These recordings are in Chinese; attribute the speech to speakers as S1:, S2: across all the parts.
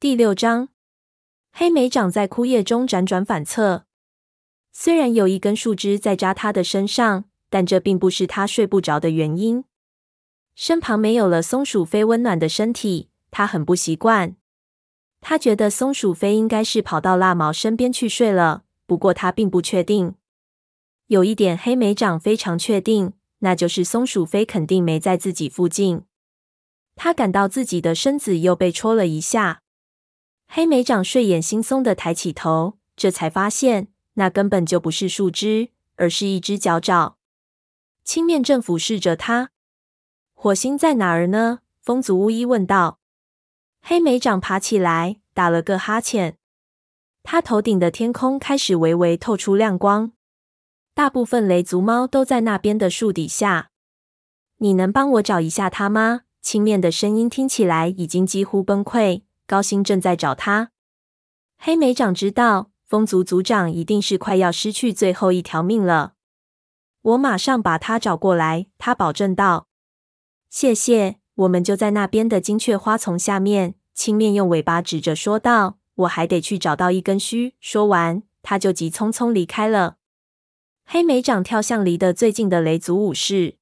S1: 第六章，黑莓长在枯叶中辗转反侧。虽然有一根树枝在扎他的身上，但这并不是他睡不着的原因。身旁没有了松鼠飞温暖的身体，他很不习惯。他觉得松鼠飞应该是跑到蜡毛身边去睡了，不过他并不确定。有一点，黑莓长非常确定，那就是松鼠飞肯定没在自己附近。他感到自己的身子又被戳了一下。黑莓长睡眼惺忪地抬起头，这才发现那根本就不是树枝，而是一只脚爪。青面正俯视着他。火星在哪儿呢？风族巫医问道。黑莓长爬起来，打了个哈欠。他头顶的天空开始微微透出亮光。大部分雷族猫都在那边的树底下。你能帮我找一下它吗？青面的声音听起来已经几乎崩溃。高星正在找他。黑莓长知道，风族族长一定是快要失去最后一条命了。我马上把他找过来，他保证道。谢谢，我们就在那边的金雀花丛下面。青面用尾巴指着说道：“我还得去找到一根须。”说完，他就急匆匆离开了。黑莓长跳向离得最近的雷族武士。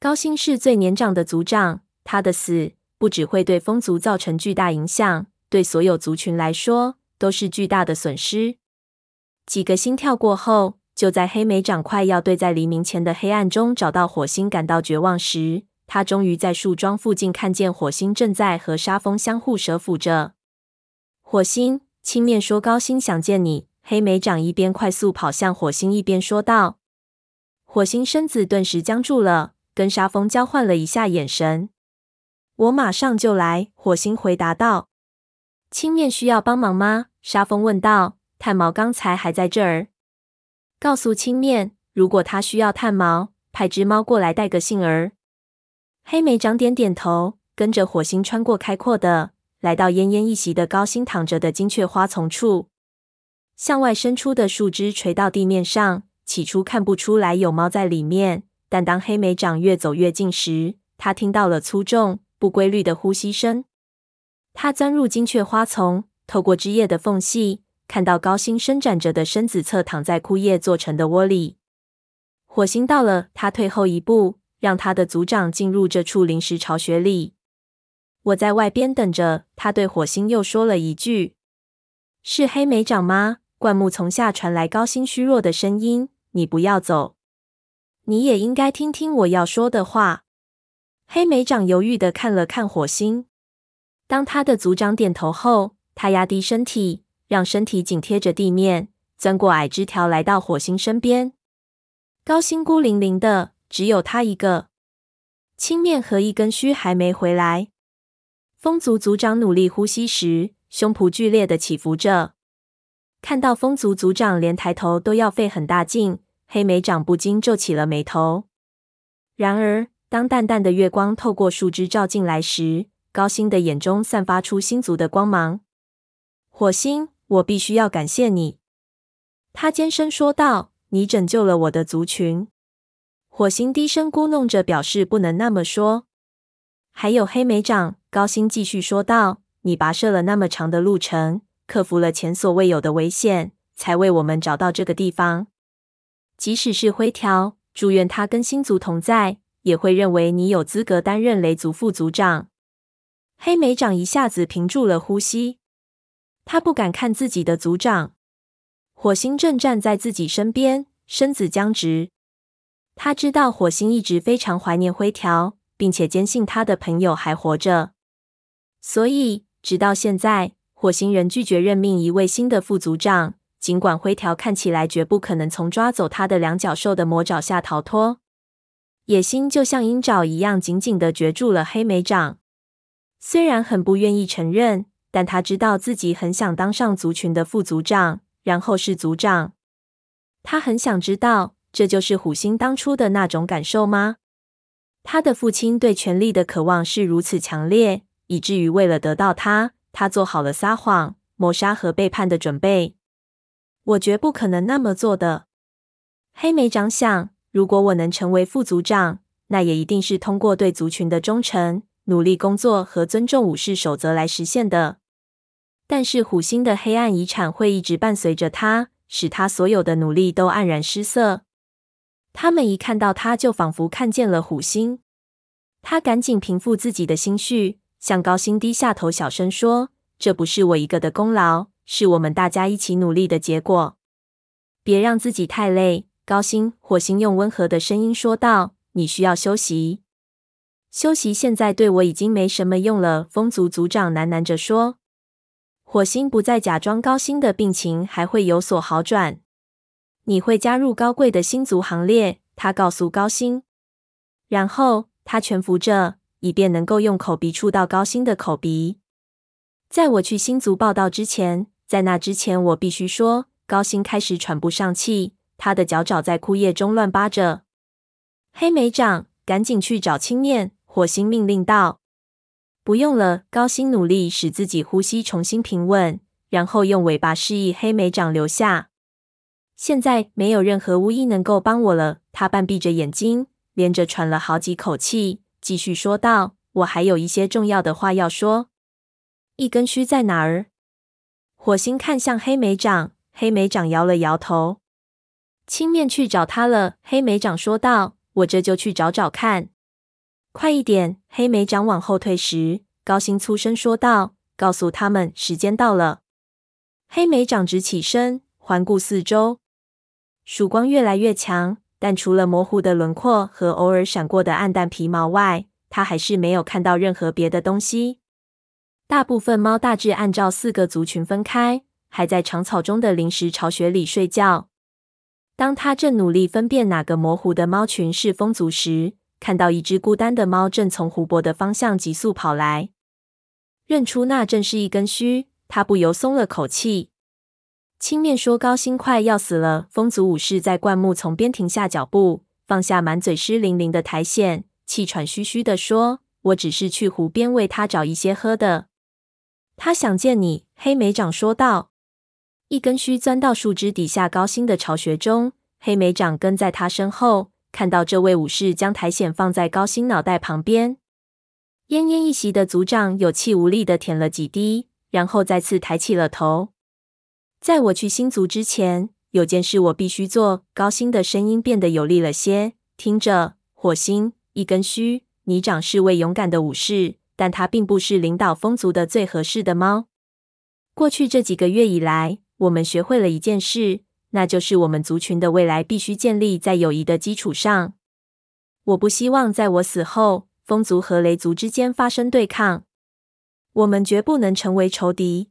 S1: 高星是最年长的族长，他的死。不只会对风族造成巨大影响，对所有族群来说都是巨大的损失。几个心跳过后，就在黑莓长快要对在黎明前的黑暗中找到火星感到绝望时，他终于在树桩附近看见火星正在和沙风相互舌抚着。火星，青面说：“高星想见你。”黑莓长一边快速跑向火星，一边说道。火星身子顿时僵住了，跟沙风交换了一下眼神。我马上就来。火星回答道。青面需要帮忙吗？沙风问道。炭毛刚才还在这儿。告诉青面，如果他需要炭毛，派只猫过来带个信儿。黑莓长点点头，跟着火星穿过开阔的，来到奄奄一息的高星躺着的金雀花丛处。向外伸出的树枝垂到地面上，起初看不出来有猫在里面，但当黑莓长越走越近时，他听到了粗重。不规律的呼吸声。他钻入金雀花丛，透过枝叶的缝隙，看到高星伸展着的身子侧躺在枯叶做成的窝里。火星到了，他退后一步，让他的族长进入这处临时巢穴里。我在外边等着。他对火星又说了一句：“是黑莓长吗？”灌木丛下传来高星虚弱的声音：“你不要走，你也应该听听我要说的话。”黑莓长犹豫的看了看火星，当他的族长点头后，他压低身体，让身体紧贴着地面，钻过矮枝条，来到火星身边。高星孤零零的，只有他一个。青面和一根须还没回来。风族族长努力呼吸时，胸脯剧烈的起伏着。看到风族族长连抬头都要费很大劲，黑莓长不禁皱起了眉头。然而，当淡淡的月光透过树枝照进来时，高星的眼中散发出星族的光芒。火星，我必须要感谢你，他尖声说道：“你拯救了我的族群。”火星低声咕哝着，表示不能那么说。还有黑莓长，高星继续说道：“你跋涉了那么长的路程，克服了前所未有的危险，才为我们找到这个地方。即使是灰条，祝愿他跟星族同在。”也会认为你有资格担任雷族副族长。黑莓长一下子屏住了呼吸，他不敢看自己的族长。火星正站在自己身边，身子僵直。他知道火星一直非常怀念灰条，并且坚信他的朋友还活着。所以，直到现在，火星仍拒绝任命一位新的副族长，尽管灰条看起来绝不可能从抓走他的两脚兽的魔爪下逃脱。野心就像鹰爪一样紧紧的攫住了黑莓长，虽然很不愿意承认，但他知道自己很想当上族群的副族长，然后是族长。他很想知道，这就是虎星当初的那种感受吗？他的父亲对权力的渴望是如此强烈，以至于为了得到他，他做好了撒谎、谋杀和背叛的准备。我绝不可能那么做的。黑莓长想。如果我能成为副族长，那也一定是通过对族群的忠诚、努力工作和尊重武士守则来实现的。但是虎星的黑暗遗产会一直伴随着他，使他所有的努力都黯然失色。他们一看到他，就仿佛看见了虎星。他赶紧平复自己的心绪，向高星低下头，小声说：“这不是我一个的功劳，是我们大家一起努力的结果。别让自己太累。”高星，火星用温和的声音说道：“你需要休息。休息现在对我已经没什么用了。”风族族长喃喃着说。火星不再假装高星的病情还会有所好转。你会加入高贵的星族行列，他告诉高星。然后他蜷伏着，以便能够用口鼻触到高星的口鼻。在我去星族报到之前，在那之前，我必须说，高星开始喘不上气。他的脚爪在枯叶中乱扒着。黑莓长，赶紧去找青面！火星命令道。不用了。高星努力使自己呼吸重新平稳，然后用尾巴示意黑莓长留下。现在没有任何巫医能够帮我了。他半闭着眼睛，连着喘了好几口气，继续说道：“我还有一些重要的话要说。一根须在哪儿？”火星看向黑莓长，黑莓长摇了摇头。青面去找他了，黑莓长说道：“我这就去找找看。”快一点！黑莓长往后退时，高星粗声说道：“告诉他们，时间到了。”黑莓长直起身，环顾四周，曙光越来越强，但除了模糊的轮廓和偶尔闪过的暗淡皮毛外，他还是没有看到任何别的东西。大部分猫大致按照四个族群分开，还在长草中的临时巢穴里睡觉。当他正努力分辨哪个模糊的猫群是风族时，看到一只孤单的猫正从湖泊的方向急速跑来，认出那正是一根须，他不由松了口气。青面说：“高星快要死了。”风族武士在灌木丛边停下脚步，放下满嘴湿淋淋的苔藓，气喘吁吁地说：“我只是去湖边为他找一些喝的。”他想见你，黑莓长说道。一根须钻到树枝底下高星的巢穴中，黑莓长跟在他身后，看到这位武士将苔藓放在高星脑袋旁边。奄奄一息的族长有气无力地舔了几滴，然后再次抬起了头。在我去星族之前，有件事我必须做。高星的声音变得有力了些。听着，火星，一根须，你长是位勇敢的武士，但他并不是领导风族的最合适的猫。过去这几个月以来，我们学会了一件事，那就是我们族群的未来必须建立在友谊的基础上。我不希望在我死后，风族和雷族之间发生对抗。我们绝不能成为仇敌。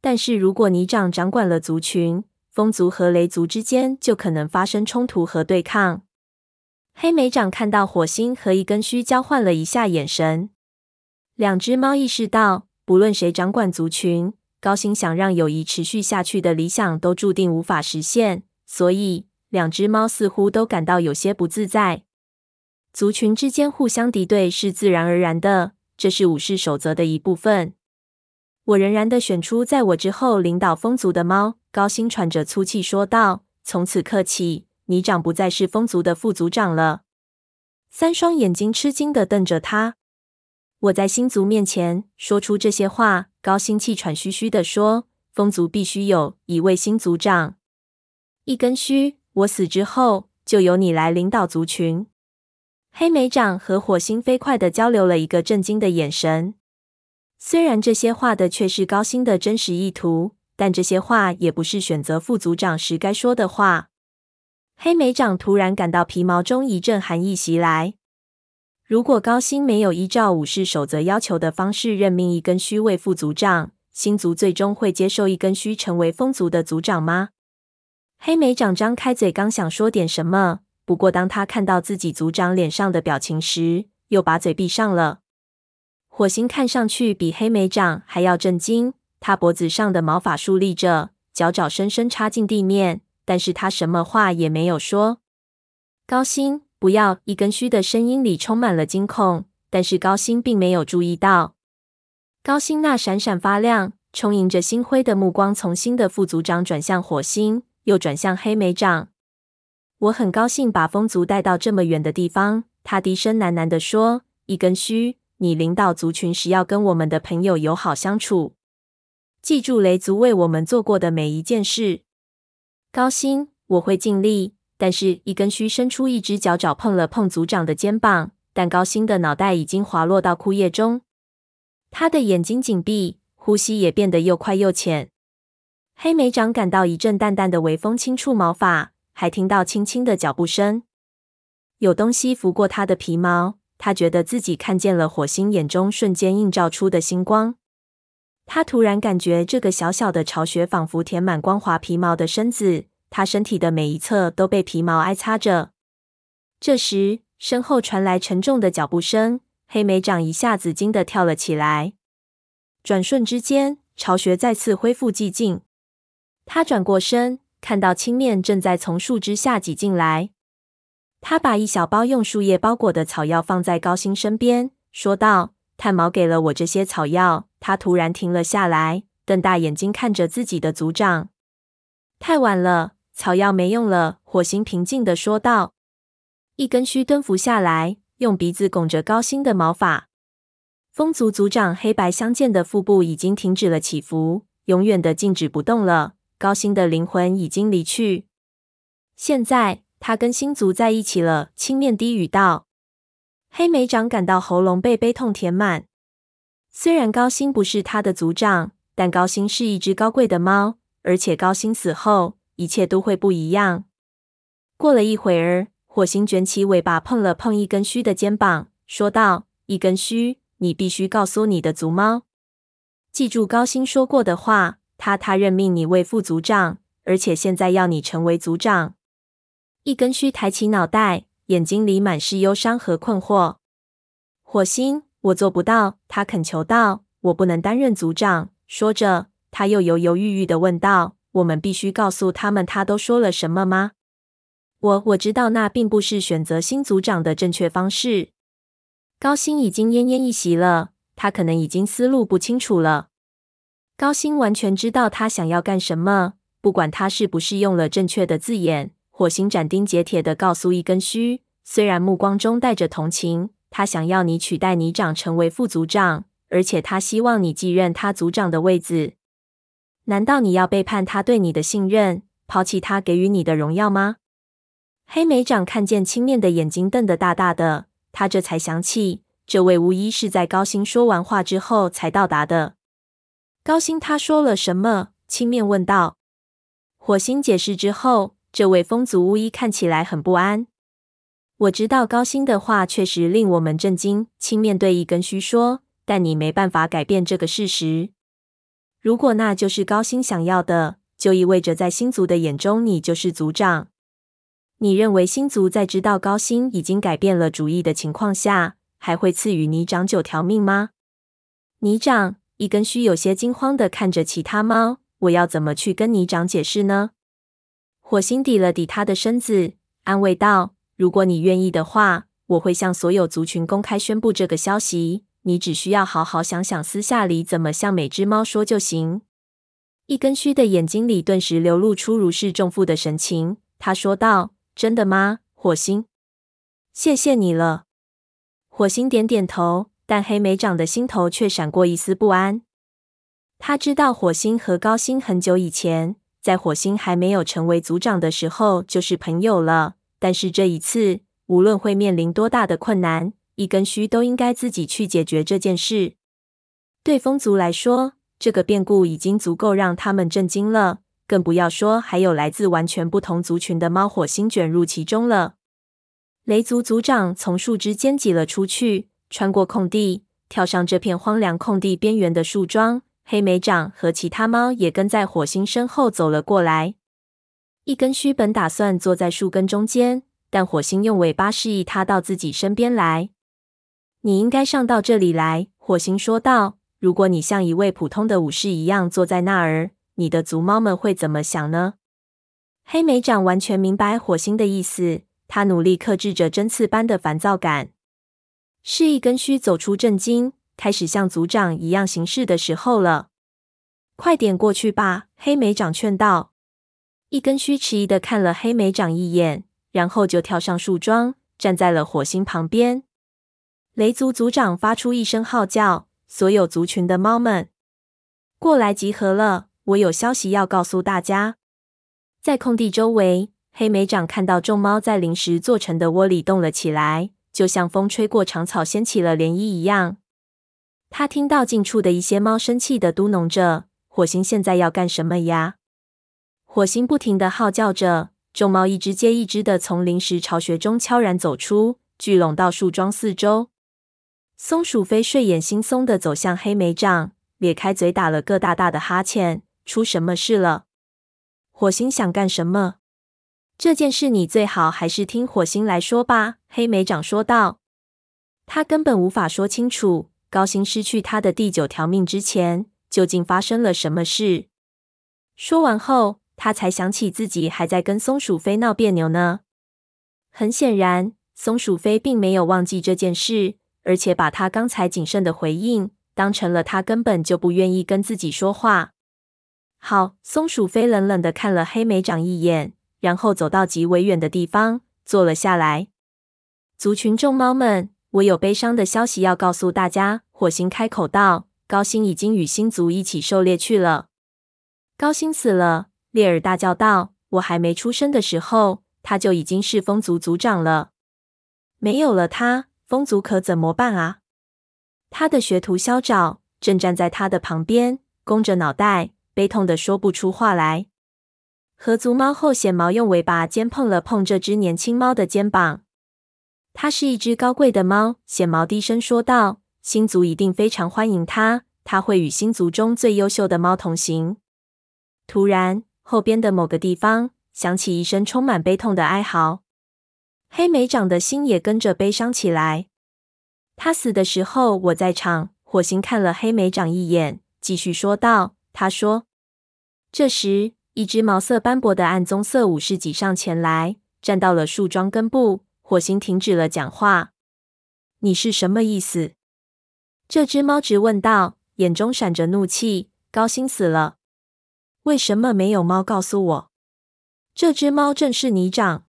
S1: 但是如果你长掌管了族群，风族和雷族之间就可能发生冲突和对抗。黑莓长看到火星和一根须交换了一下眼神，两只猫意识到，不论谁掌管族群。高星想让友谊持续下去的理想都注定无法实现，所以两只猫似乎都感到有些不自在。族群之间互相敌对是自然而然的，这是武士守则的一部分。我仍然的选出在我之后领导风族的猫。高星喘着粗气说道：“从此刻起，你长不再是风族的副族长了。”三双眼睛吃惊的瞪着他。我在星族面前说出这些话，高星气喘吁吁地说：“风族必须有一位新族长。一根须，我死之后就由你来领导族群。”黑莓长和火星飞快地交流了一个震惊的眼神。虽然这些话的却是高星的真实意图，但这些话也不是选择副族长时该说的话。黑莓长突然感到皮毛中一阵寒意袭来。如果高星没有依照武士守则要求的方式任命一根须为副族长，星族最终会接受一根须成为风族的族长吗？黑莓长张开嘴，刚想说点什么，不过当他看到自己族长脸上的表情时，又把嘴闭上了。火星看上去比黑莓长还要震惊，他脖子上的毛发竖立着，脚爪深深插进地面，但是他什么话也没有说。高星。不要！一根须的声音里充满了惊恐，但是高星并没有注意到。高星那闪闪发亮、充盈着星辉的目光从新的副族长转向火星，又转向黑莓长。我很高兴把风族带到这么远的地方，他低声喃喃地说：“一根须，你领导族群时要跟我们的朋友友好相处。”记住雷族为我们做过的每一件事。高星，我会尽力。但是，一根须伸出一只脚爪碰了碰族长的肩膀，但高星的脑袋已经滑落到枯叶中。他的眼睛紧闭，呼吸也变得又快又浅。黑莓长感到一阵淡淡的微风轻触毛发，还听到轻轻的脚步声。有东西拂过他的皮毛，他觉得自己看见了火星眼中瞬间映照出的星光。他突然感觉这个小小的巢穴仿佛填满光滑皮毛的身子。他身体的每一侧都被皮毛挨擦着。这时，身后传来沉重的脚步声，黑莓长一下子惊得跳了起来。转瞬之间，巢穴再次恢复寂静。他转过身，看到青面正在从树枝下挤进来。他把一小包用树叶包裹的草药放在高星身边，说道：“炭毛给了我这些草药。”他突然停了下来，瞪大眼睛看着自己的族长。太晚了。草药没用了，火星平静地说道。一根须蹲伏下来，用鼻子拱着高星的毛发。风族族长黑白相间的腹部已经停止了起伏，永远的静止不动了。高星的灵魂已经离去，现在他跟星族在一起了。青面低语道。黑莓长感到喉咙被悲痛填满。虽然高星不是他的族长，但高星是一只高贵的猫，而且高星死后，一切都会不一样。过了一会儿，火星卷起尾巴，碰了碰一根须的肩膀，说道：“一根须，你必须告诉你的族猫，记住高星说过的话。他他任命你为副族长，而且现在要你成为族长。”一根须抬起脑袋，眼睛里满是忧伤和困惑。火星，我做不到。他恳求道：“我不能担任族长。”说着，他又犹犹豫豫的问道。我们必须告诉他们他都说了什么吗？我我知道那并不是选择新族长的正确方式。高星已经奄奄一息了，他可能已经思路不清楚了。高星完全知道他想要干什么，不管他是不是用了正确的字眼。火星斩钉截铁地告诉一根须，虽然目光中带着同情，他想要你取代你长成为副族长，而且他希望你继任他族长的位子。难道你要背叛他对你的信任，抛弃他给予你的荣耀吗？黑莓长看见青面的眼睛瞪得大大的，他这才想起，这位巫医是在高星说完话之后才到达的。高星他说了什么？青面问道。火星解释之后，这位风族巫医看起来很不安。我知道高星的话确实令我们震惊，青面对一根须说，但你没办法改变这个事实。如果那就是高星想要的，就意味着在星族的眼中，你就是族长。你认为星族在知道高星已经改变了主意的情况下，还会赐予你长九条命吗？你长，一根须有些惊慌的看着其他猫。我要怎么去跟你长解释呢？火星抵了抵他的身子，安慰道：“如果你愿意的话，我会向所有族群公开宣布这个消息。”你只需要好好想想，私下里怎么向每只猫说就行。一根须的眼睛里顿时流露出如释重负的神情。他说道：“真的吗，火星？谢谢你了。”火星点点头，但黑莓长的心头却闪过一丝不安。他知道火星和高星很久以前，在火星还没有成为族长的时候就是朋友了。但是这一次，无论会面临多大的困难，一根须都应该自己去解决这件事。对风族来说，这个变故已经足够让他们震惊了，更不要说还有来自完全不同族群的猫火星卷入其中了。雷族族长从树枝间挤了出去，穿过空地，跳上这片荒凉空地边缘的树桩。黑莓长和其他猫也跟在火星身后走了过来。一根须本打算坐在树根中间，但火星用尾巴示意他到自己身边来。你应该上到这里来，火星说道。如果你像一位普通的武士一样坐在那儿，你的族猫们会怎么想呢？黑莓长完全明白火星的意思，他努力克制着针刺般的烦躁感。是一根须走出震惊，开始像族长一样行事的时候了。快点过去吧，黑莓长劝道。一根须迟疑的看了黑莓长一眼，然后就跳上树桩，站在了火星旁边。雷族族长发出一声号叫，所有族群的猫们过来集合了，我有消息要告诉大家。”在空地周围，黑莓长看到众猫在临时做成的窝里动了起来，就像风吹过长草掀起了涟漪一样。他听到近处的一些猫生气的嘟哝着：“火星现在要干什么呀？”火星不停的号叫着，众猫一只接一只的从临时巢穴中悄然走出，聚拢到树桩四周。松鼠飞睡眼惺忪地走向黑莓长，咧开嘴打了个大大的哈欠：“出什么事了？”火星想干什么？这件事你最好还是听火星来说吧。”黑莓长说道。他根本无法说清楚，高星失去他的第九条命之前，究竟发生了什么事。说完后，他才想起自己还在跟松鼠飞闹别扭呢。很显然，松鼠飞并没有忘记这件事，而且把他刚才谨慎的回应当成了他根本就不愿意跟自己说话。好，松鼠飞冷冷的看了黑莓长一眼，然后走到极为远的地方坐了下来。族群众猫们，我有悲伤的消息要告诉大家。火星开口道：“高星已经与星族一起狩猎去了。”高星死了！猎尔大叫道：“我还没出生的时候，他就已经是风族族长了。没有了他，风族可怎么办啊？”他的学徒肖爪正站在他的旁边，弓着脑袋。悲痛的说不出话来。合族猫后显毛用尾巴尖碰了碰这只年轻猫的肩膀。它是一只高贵的猫，显毛低声说道：“星族一定非常欢迎它，它会与星族中最优秀的猫同行。”突然，后边的某个地方响起一声充满悲痛的哀嚎，黑莓长的心也跟着悲伤起来。他死的时候，我在场。火星看了黑莓长一眼，继续说道：“他说。”这时，一只毛色斑驳的暗棕色武士挤上前来，站到了树桩根部。火星停止了讲话。“你是什么意思？”这只猫直问道，眼中闪着怒气。“高星死了，为什么没有猫告诉我？”这只猫正是你长。